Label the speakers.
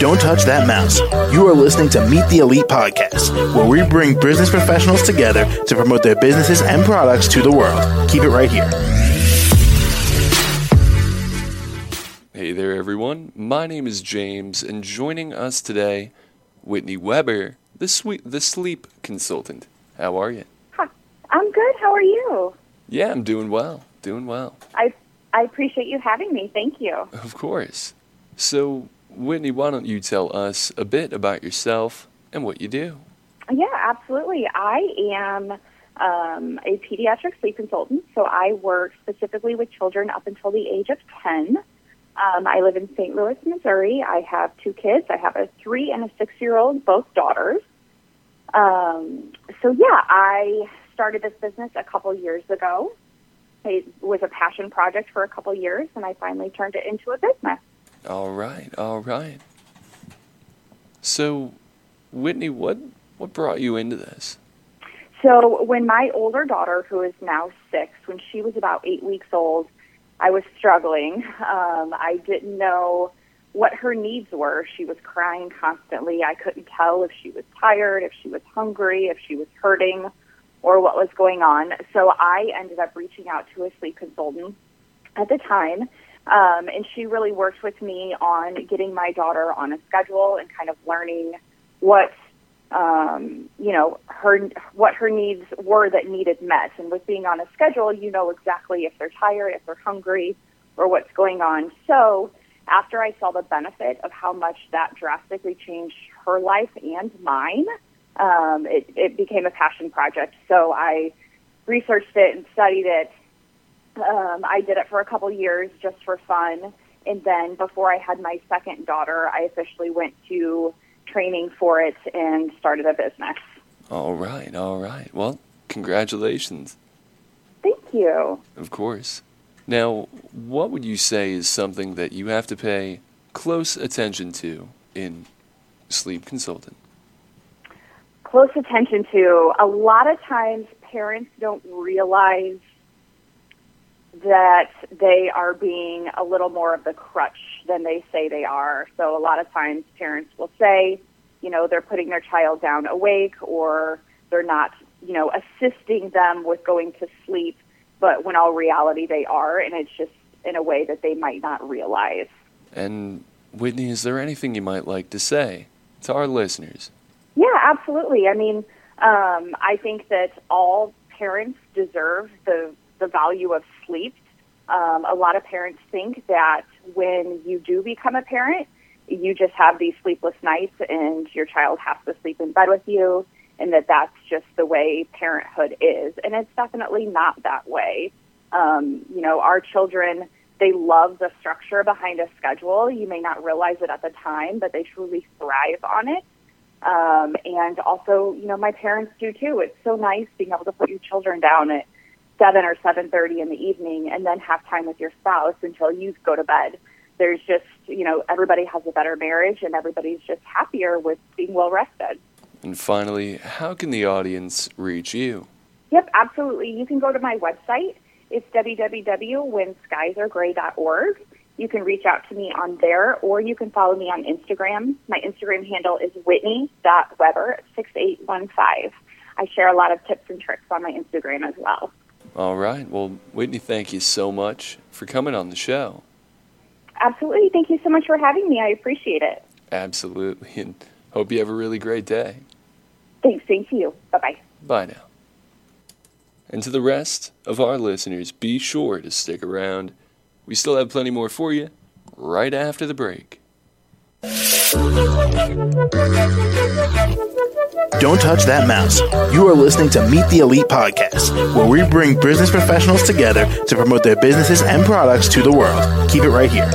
Speaker 1: Don't touch that mouse. You are listening to Meet the Elite Podcast, where we bring business professionals together to promote their businesses and products to the world. Keep it right here.
Speaker 2: Hey there, everyone. My name is James, and joining us today, Whitney Weber, the, sweet, the sleep consultant. How are you?
Speaker 3: Hi. I'm good. How are you?
Speaker 2: Yeah, I'm doing well. Doing well.
Speaker 3: I I appreciate you having me. Thank you.
Speaker 2: Of course. So, Whitney, why don't you tell us a bit about yourself and what you do?
Speaker 3: Yeah, absolutely. I am um, a pediatric sleep consultant, so I work specifically with children up until the age of 10. Um, I live in St. Louis, Missouri. I have two kids. I have a three and a six year old, both daughters. Um, so, yeah, I started this business a couple years ago. It was a passion project for a couple years, and I finally turned it into a business.
Speaker 2: All right, all right. So, Whitney, what what brought you into this?
Speaker 3: So, when my older daughter, who is now six, when she was about eight weeks old, I was struggling. Um, I didn't know what her needs were. She was crying constantly. I couldn't tell if she was tired, if she was hungry, if she was hurting or what was going on. So I ended up reaching out to a sleep consultant at the time. Um, and she really worked with me on getting my daughter on a schedule and kind of learning what um, you know her what her needs were that needed met. And with being on a schedule, you know exactly if they're tired, if they're hungry, or what's going on. So after I saw the benefit of how much that drastically changed her life and mine, um, it, it became a passion project. So I researched it and studied it. Um, I did it for a couple years just for fun. And then before I had my second daughter, I officially went to training for it and started a business.
Speaker 2: All right, all right. Well, congratulations.
Speaker 3: Thank you.
Speaker 2: Of course. Now, what would you say is something that you have to pay close attention to in sleep consultant?
Speaker 3: Close attention to. A lot of times, parents don't realize that they are being a little more of the crutch than they say they are. So, a lot of times, parents will say, you know, they're putting their child down awake or they're not, you know, assisting them with going to sleep, but when all reality they are, and it's just in a way that they might not realize.
Speaker 2: And, Whitney, is there anything you might like to say to our listeners?
Speaker 3: Yeah, absolutely. I mean, um, I think that all parents deserve the the value of sleep. Um, a lot of parents think that when you do become a parent, you just have these sleepless nights and your child has to sleep in bed with you, and that that's just the way parenthood is. And it's definitely not that way. Um, you know, our children, they love the structure behind a schedule. You may not realize it at the time, but they truly thrive on it. Um, and also, you know, my parents do too. It's so nice being able to put your children down at seven or seven thirty in the evening, and then have time with your spouse until you go to bed. There's just, you know, everybody has a better marriage, and everybody's just happier with being well rested.
Speaker 2: And finally, how can the audience reach you?
Speaker 3: Yep, absolutely. You can go to my website. It's www.whenskiesaregray.org. You can reach out to me on there, or you can follow me on Instagram. My Instagram handle is whitney.weber6815. I share a lot of tips and tricks on my Instagram as well.
Speaker 2: All right. Well, Whitney, thank you so much for coming on the show.
Speaker 3: Absolutely. Thank you so much for having me. I appreciate it.
Speaker 2: Absolutely. And hope you have a really great day.
Speaker 3: Thanks. Thank you. Bye bye.
Speaker 2: Bye now. And to the rest of our listeners, be sure to stick around. We still have plenty more for you right after the break.
Speaker 1: Don't touch that mouse. You are listening to Meet the Elite Podcast, where we bring business professionals together to promote their businesses and products to the world. Keep it right here.